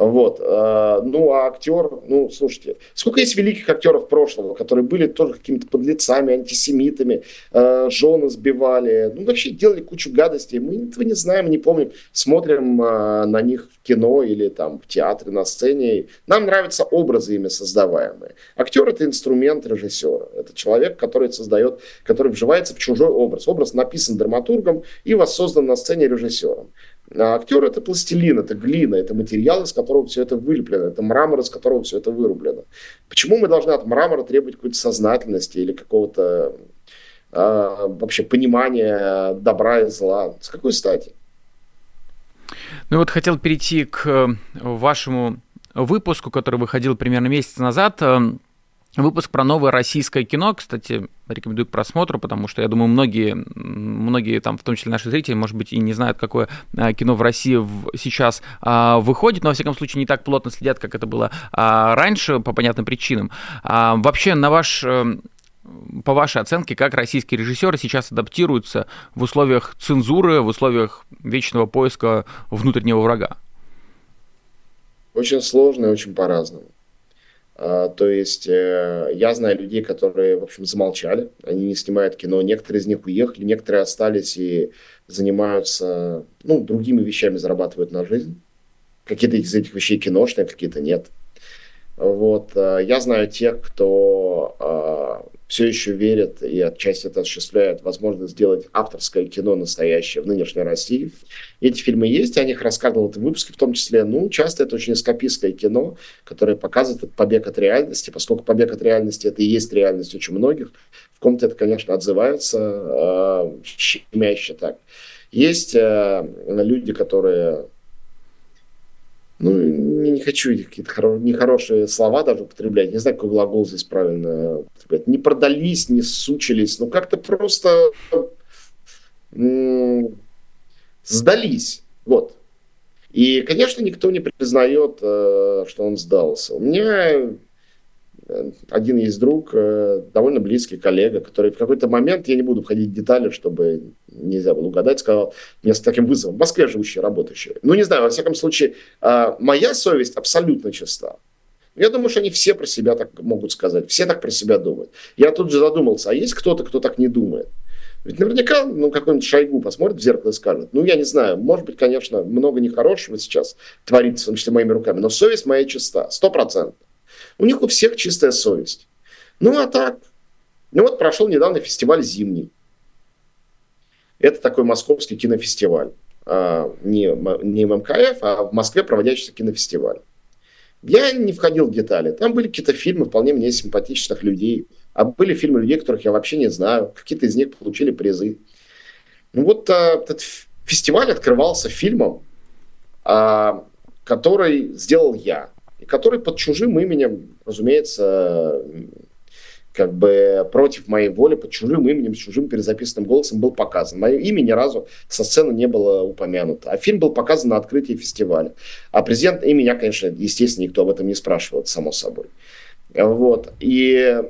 B: Вот. Э, ну, а актер, ну, слушайте, сколько есть великих актеров прошлого, которые были тоже какими-то подлецами, антисемитами, э, жены сбивали, ну, вообще делали кучу гадостей. Мы этого не знаем, не помним. Смотрим э, на них в кино или там в театре, на сцене. Нам нравятся образы ими создаваемые. Актер – это инструмент режиссера. Это человек, который создает, который вживается в чужой образ. Образ написан драматургом и воссоздан на сцене режиссером. А актер это пластилин, это глина, это материал, из которого все это вылеплено, это мрамор, из которого все это вырублено. Почему мы должны от мрамора требовать какой-то сознательности или какого-то а, вообще понимания добра и зла? С какой стати?
A: Ну вот хотел перейти к э, вашему выпуску, который выходил примерно месяц назад. Выпуск про новое российское кино, кстати, рекомендую к просмотру, потому что я думаю, многие, многие там, в том числе наши зрители, может быть, и не знают, какое а, кино в России сейчас а, выходит, но, во всяком случае, не так плотно следят, как это было а, раньше, по понятным причинам. Вообще, на ваш э, по вашей оценке, как российские режиссеры сейчас адаптируются в условиях цензуры, в условиях вечного поиска внутреннего врага?
B: Очень сложно и очень по-разному. А, то есть э, я знаю людей, которые, в общем, замолчали, они не снимают кино, некоторые из них уехали, некоторые остались и занимаются, ну, другими вещами, зарабатывают на жизнь. Какие-то из этих вещей киношные, какие-то нет. Вот. Э, я знаю тех, кто а, все еще верят и отчасти это осуществляют возможность сделать авторское кино настоящее в нынешней России. Эти фильмы есть, я о них рассказывал в этом выпуске в том числе. Ну, часто это очень эскапистское кино, которое показывает побег от реальности, поскольку побег от реальности это и есть реальность очень многих. В ком-то это, конечно, отзывается э, щемяще так. Есть э, люди, которые ну, не хочу какие-то хоро- нехорошие слова даже употреблять. Не знаю, какой глагол здесь правильно употреблять. Не продались, не сучились. Ну, как-то просто м- сдались. Вот. И, конечно, никто не признает, э, что он сдался. У меня один есть друг, э, довольно близкий коллега, который в какой-то момент, я не буду входить в детали, чтобы нельзя было угадать, сказал мне с таким вызовом, в Москве живущий, работающий. Ну, не знаю, во всяком случае, моя совесть абсолютно чиста. Я думаю, что они все про себя так могут сказать, все так про себя думают. Я тут же задумался, а есть кто-то, кто так не думает? Ведь наверняка ну, какой-нибудь Шойгу посмотрит в зеркало и скажет, ну, я не знаю, может быть, конечно, много нехорошего сейчас творится, в том числе моими руками, но совесть моя чиста, сто процентов. У них у всех чистая совесть. Ну, а так, ну вот прошел недавно фестиваль «Зимний». Это такой московский кинофестиваль. А, не, не ММКФ, а в Москве проводящийся кинофестиваль. Я не входил в детали. Там были какие-то фильмы вполне мне симпатичных людей – а были фильмы людей, которых я вообще не знаю. Какие-то из них получили призы. Ну вот а, этот фестиваль открывался фильмом, а, который сделал я. И который под чужим именем, разумеется, как бы против моей воли, под чужим именем, с чужим перезаписанным голосом был показан. Мое имя ни разу со сцены не было упомянуто. А фильм был показан на открытии фестиваля. А президент и меня, конечно, естественно, никто об этом не спрашивал, само собой. Вот. И э,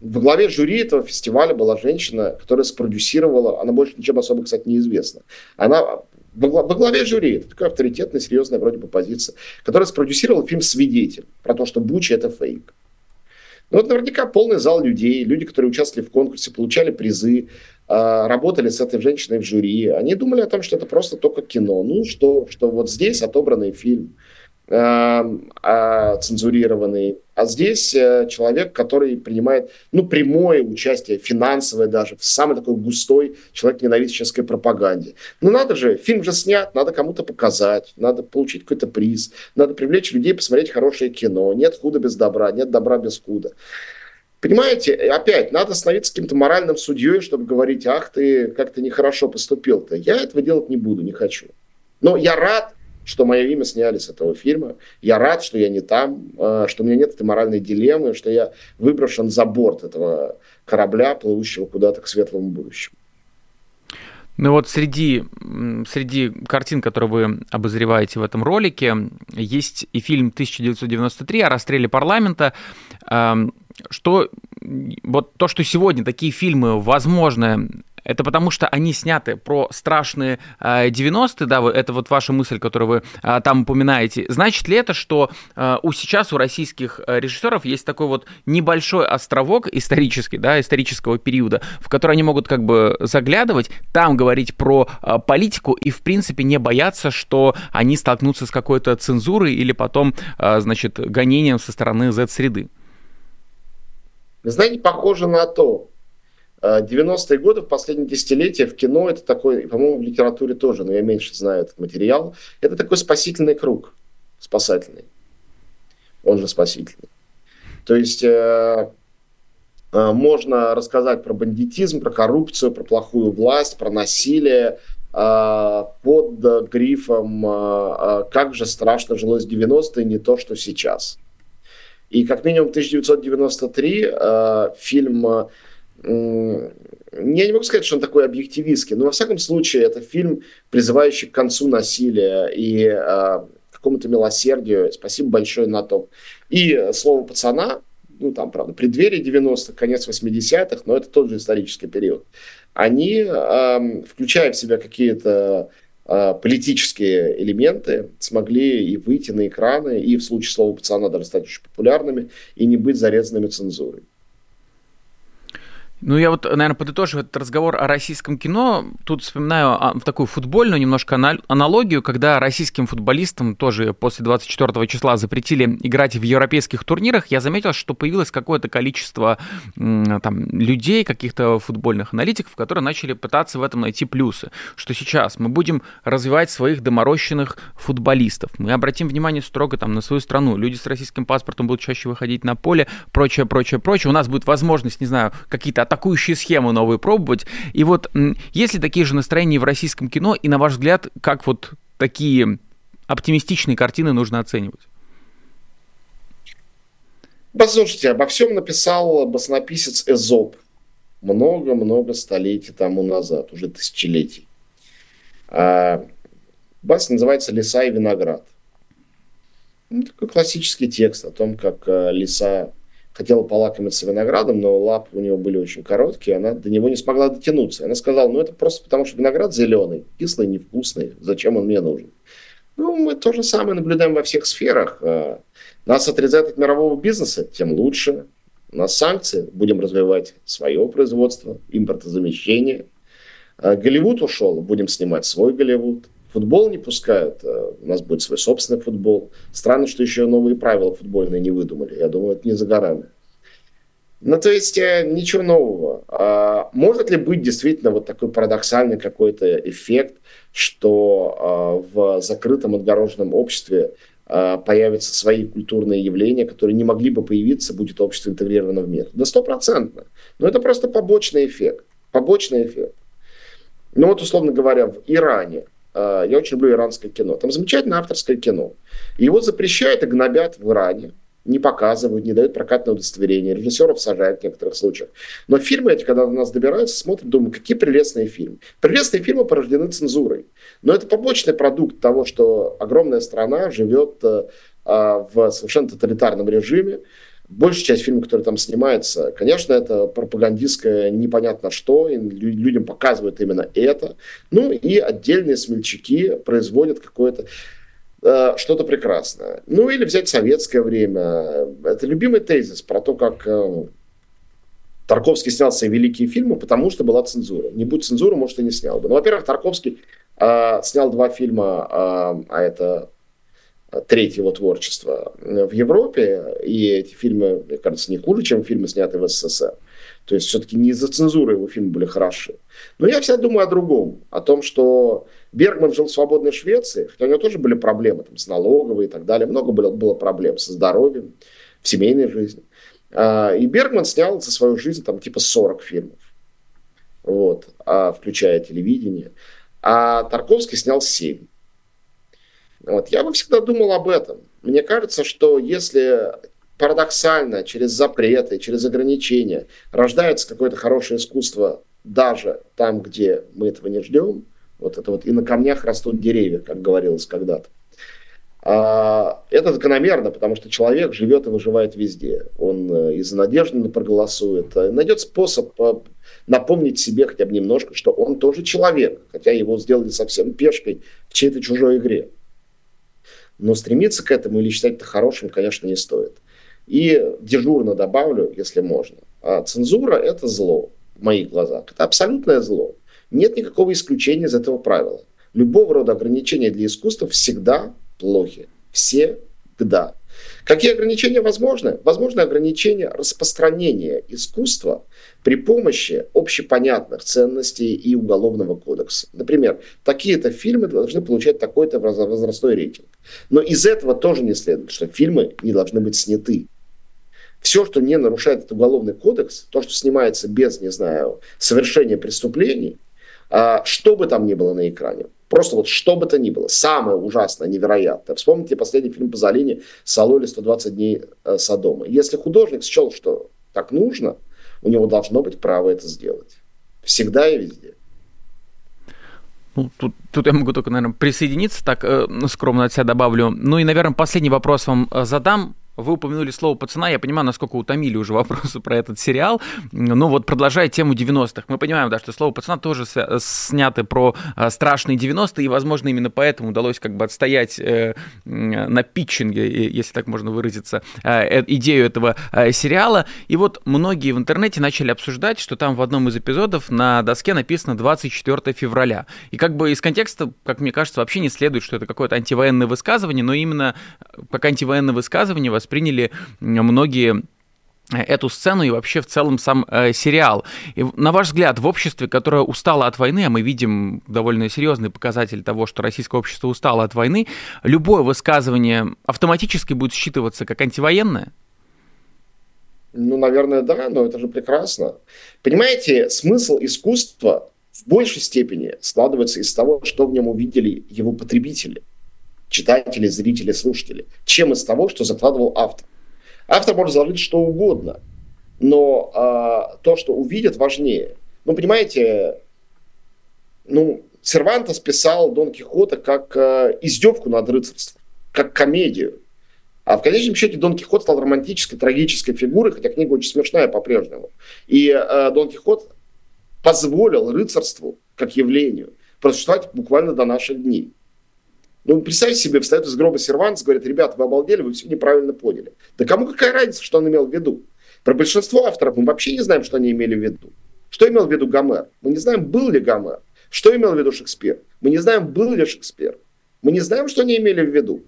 B: во главе жюри этого фестиваля была женщина, которая спродюсировала, она больше ничем особо, кстати, не известна. Она во главе жюри, это такая авторитетная, серьезная вроде бы позиция, которая спродюсировала фильм «Свидетель» про то, что Буча – это фейк. Ну вот наверняка полный зал людей, люди, которые участвовали в конкурсе, получали призы, э, работали с этой женщиной в жюри. Они думали о том, что это просто только кино. Ну, что, что вот здесь отобранный фильм – а, цензурированный. А здесь э, человек, который принимает ну, прямое участие, финансовое даже, в самой такой густой человек-ненавидящей пропаганде. Ну надо же, фильм же снят, надо кому-то показать, надо получить какой-то приз, надо привлечь людей посмотреть хорошее кино. Нет худа без добра, нет добра без худа. Понимаете, опять, надо становиться каким-то моральным судьей, чтобы говорить, ах ты, как ты нехорошо поступил-то. Я этого делать не буду, не хочу. Но я рад, что мое имя сняли с этого фильма. Я рад, что я не там, э, что у меня нет этой моральной дилеммы, что я выброшен за борт этого корабля, плывущего куда-то к светлому будущему.
A: Ну вот среди, среди картин, которые вы обозреваете в этом ролике, есть и фильм 1993 о расстреле парламента. Что вот то, что сегодня такие фильмы возможны это потому, что они сняты про страшные 90-е, э, да, это вот ваша мысль, которую вы э, там упоминаете. Значит ли это, что э, у сейчас у российских режиссеров есть такой вот небольшой островок исторический, да, исторического периода, в который они могут как бы заглядывать, там говорить про политику и, в принципе, не бояться, что они столкнутся с какой-то цензурой или потом, значит, гонением со стороны Z-среды?
B: Знаете, похоже на то. 90-е годы, в последние десятилетия в кино это такой, по-моему, в литературе тоже, но я меньше знаю этот материал, это такой спасительный круг, спасательный. Он же спасительный. То есть э, э, можно рассказать про бандитизм, про коррупцию, про плохую власть, про насилие э, под грифом э, э «Как же страшно жилось в 90-е, не то, что сейчас». И как минимум 1993 э, фильм я не могу сказать, что он такой объективистский, но во всяком случае это фильм, призывающий к концу насилия и э, какому-то милосердию. Спасибо большое на то. И слово пацана, ну там, правда, преддверие 90-х, конец 80-х, но это тот же исторический период. Они, э, включая в себя какие-то э, политические элементы, смогли и выйти на экраны, и в случае слова пацана даже стать очень популярными, и не быть зарезанными цензурой.
A: Ну, я вот, наверное, подытожу этот разговор о российском кино. Тут вспоминаю а, такую футбольную немножко аналогию, когда российским футболистам тоже после 24 числа запретили играть в европейских турнирах. Я заметил, что появилось какое-то количество там, людей, каких-то футбольных аналитиков, которые начали пытаться в этом найти плюсы. Что сейчас мы будем развивать своих доморощенных футболистов. Мы обратим внимание строго там, на свою страну. Люди с российским паспортом будут чаще выходить на поле, прочее, прочее, прочее. У нас будет возможность, не знаю, какие-то атакующие схемы новые пробовать. И вот есть ли такие же настроения в российском кино, и на ваш взгляд, как вот такие оптимистичные картины нужно оценивать?
B: Послушайте, обо всем написал баснописец Эзоп много-много столетий тому назад, уже тысячелетий. А, Басня называется «Лиса и виноград». Ну, такой классический текст о том, как э, лиса хотела полакомиться виноградом, но лапы у него были очень короткие, она до него не смогла дотянуться. Она сказала, ну это просто потому, что виноград зеленый, кислый, невкусный, зачем он мне нужен? Ну, мы то же самое наблюдаем во всех сферах. Э, нас отрезают от мирового бизнеса, тем лучше. У нас санкции, будем развивать свое производство, импортозамещение. Э, Голливуд ушел, будем снимать свой Голливуд. Футбол не пускают, э, у нас будет свой собственный футбол. Странно, что еще новые правила футбольные не выдумали. Я думаю, это не за горами. Ну, то есть, ничего нового. А может ли быть действительно вот такой парадоксальный какой-то эффект, что в закрытом отгороженном обществе появятся свои культурные явления, которые не могли бы появиться, будет общество интегрировано в мир. Да стопроцентно. Но это просто побочный эффект. Побочный эффект. Ну вот, условно говоря, в Иране, я очень люблю иранское кино, там замечательное авторское кино. Его запрещают и гнобят в Иране не показывают, не дают прокатное удостоверение, режиссеров сажают в некоторых случаях. Но фильмы эти, когда до нас добираются, смотрят, думают, какие прелестные фильмы. Прелестные фильмы порождены цензурой. Но это побочный продукт того, что огромная страна живет э, а, в совершенно тоталитарном режиме. Большая часть фильмов, которые там снимаются, конечно, это пропагандистское непонятно что, и людям показывают именно это. Ну и отдельные смельчаки производят какое-то Э, что-то прекрасное. Ну или взять советское время. Это любимый тезис про то, как э, Тарковский снял свои великие фильмы, потому что была цензура. Не будь цензуры, может, и не снял бы. Ну, во-первых, Тарковский э, снял два фильма, э, а это третье его творчество в Европе, и эти фильмы, мне кажется, не хуже, чем фильмы, снятые в СССР. То есть все-таки не из-за цензуры его фильмы были хороши. Но я всегда думаю о другом, о том, что Бергман жил в свободной Швеции, хотя у него тоже были проблемы там, с налоговой и так далее. Много было, было проблем со здоровьем, в семейной жизни. А, и Бергман снял за свою жизнь там типа 40 фильмов, вот, а, включая телевидение. А Тарковский снял 7. Вот. Я бы всегда думал об этом. Мне кажется, что если парадоксально через запреты, через ограничения рождается какое-то хорошее искусство даже там, где мы этого не ждем, вот это вот и на камнях растут деревья, как говорилось когда-то. А, это закономерно, потому что человек живет и выживает везде. Он э, из-за надежды проголосует, э, найдет способ э, напомнить себе хотя бы немножко, что он тоже человек, хотя его сделали совсем пешкой в чьей-то чужой игре. Но стремиться к этому или считать это хорошим, конечно, не стоит. И дежурно добавлю, если можно. А цензура – это зло в моих глазах. Это абсолютное зло. Нет никакого исключения из этого правила. Любого рода ограничения для искусства всегда плохи. Всегда. Какие ограничения возможны? Возможно ограничение распространения искусства при помощи общепонятных ценностей и уголовного кодекса. Например, такие-то фильмы должны получать такой-то возрастной рейтинг. Но из этого тоже не следует, что фильмы не должны быть сняты. Все, что не нарушает этот уголовный кодекс, то, что снимается без, не знаю, совершения преступлений, а, что бы там ни было на экране, просто вот что бы то ни было, самое ужасное, невероятное. Вспомните последний фильм Пазолини «Сало или 120 дней э, Содома». Если художник счел, что так нужно, у него должно быть право это сделать. Всегда и везде.
A: Ну, тут, тут я могу только, наверное, присоединиться, так э, скромно от себя добавлю. Ну и, наверное, последний вопрос вам э, задам. Вы упомянули слово «пацана», я понимаю, насколько утомили уже вопросы про этот сериал, но вот продолжая тему 90-х, мы понимаем, да, что слово «пацана» тоже снято про а, страшные 90-е, и, возможно, именно поэтому удалось как бы отстоять э, на питчинге, если так можно выразиться, э, идею этого э, сериала, и вот многие в интернете начали обсуждать, что там в одном из эпизодов на доске написано 24 февраля, и как бы из контекста, как мне кажется, вообще не следует, что это какое-то антивоенное высказывание, но именно как антивоенное высказывание восприняли многие эту сцену и вообще в целом сам э, сериал. И, на ваш взгляд, в обществе, которое устало от войны, а мы видим довольно серьезный показатель того, что российское общество устало от войны, любое высказывание автоматически будет считываться как антивоенное?
B: Ну, наверное, да, но это же прекрасно. Понимаете, смысл искусства в большей степени складывается из того, что в нем увидели его потребители читатели, зрители, слушатели, чем из того, что закладывал автор. Автор может заложить что угодно, но а, то, что увидят, важнее. Ну, понимаете, ну, Сервантес писал Дон Кихота как э, издевку над рыцарством, как комедию. А в конечном счете Дон Кихот стал романтической, трагической фигурой, хотя книга очень смешная по-прежнему. И э, Дон Кихот позволил рыцарству, как явлению, просуществовать буквально до наших дней. Ну, представьте себе, встает из гроба сервант, говорит, ребята, вы обалдели, вы все неправильно поняли. Да кому какая разница, что он имел в виду? Про большинство авторов мы вообще не знаем, что они имели в виду. Что имел в виду Гомер? Мы не знаем, был ли Гомер. Что имел в виду Шекспир? Мы не знаем, был ли Шекспир. Мы не знаем, что они имели в виду.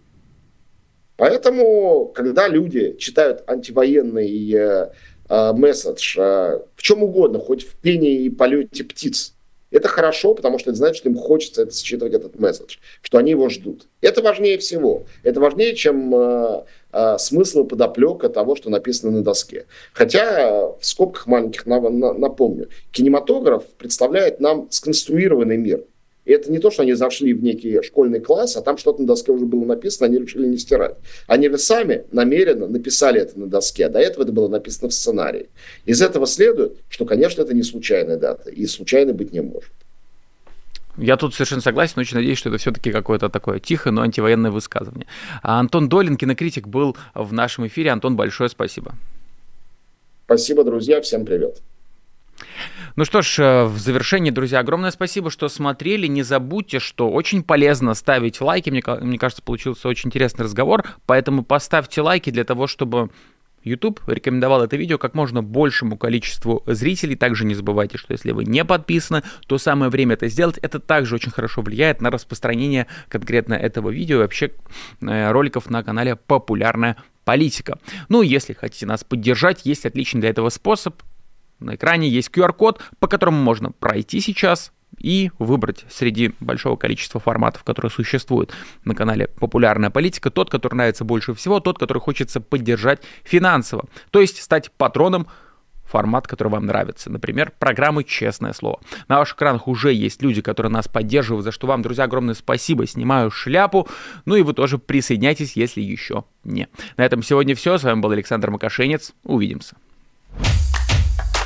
B: Поэтому, когда люди читают антивоенный э, э, месседж э, в чем угодно, хоть в пении и полете птиц, это хорошо, потому что это значит, что им хочется это считывать, этот месседж, что они его ждут. Это важнее всего. Это важнее, чем э, э, смысл и подоплека того, что написано на доске. Хотя, в скобках маленьких на, на, напомню, кинематограф представляет нам сконструированный мир. И это не то, что они зашли в некий школьный класс, а там что-то на доске уже было написано, они решили не стирать. Они же сами намеренно написали это на доске, а до этого это было написано в сценарии. Из этого следует, что, конечно, это не случайная дата, и случайно быть не может.
A: Я тут совершенно согласен, очень надеюсь, что это все-таки какое-то такое тихое, но антивоенное высказывание. А Антон Долин, кинокритик, был в нашем эфире. Антон, большое спасибо.
B: Спасибо, друзья, всем привет.
A: Ну что ж, э, в завершении, друзья, огромное спасибо, что смотрели. Не забудьте, что очень полезно ставить лайки. Мне, мне кажется, получился очень интересный разговор. Поэтому поставьте лайки для того, чтобы YouTube рекомендовал это видео как можно большему количеству зрителей. Также не забывайте, что если вы не подписаны, то самое время это сделать. Это также очень хорошо влияет на распространение конкретно этого видео и вообще э, роликов на канале «Популярная политика». Ну, если хотите нас поддержать, есть отличный для этого способ. На экране есть QR-код, по которому можно пройти сейчас и выбрать среди большого количества форматов, которые существуют на канале «Популярная политика», тот, который нравится больше всего, тот, который хочется поддержать финансово. То есть стать патроном формат, который вам нравится. Например, программы «Честное слово». На ваших экранах уже есть люди, которые нас поддерживают, за что вам, друзья, огромное спасибо. Снимаю шляпу. Ну и вы тоже присоединяйтесь, если еще не. На этом сегодня все. С вами был Александр Макашенец. Увидимся.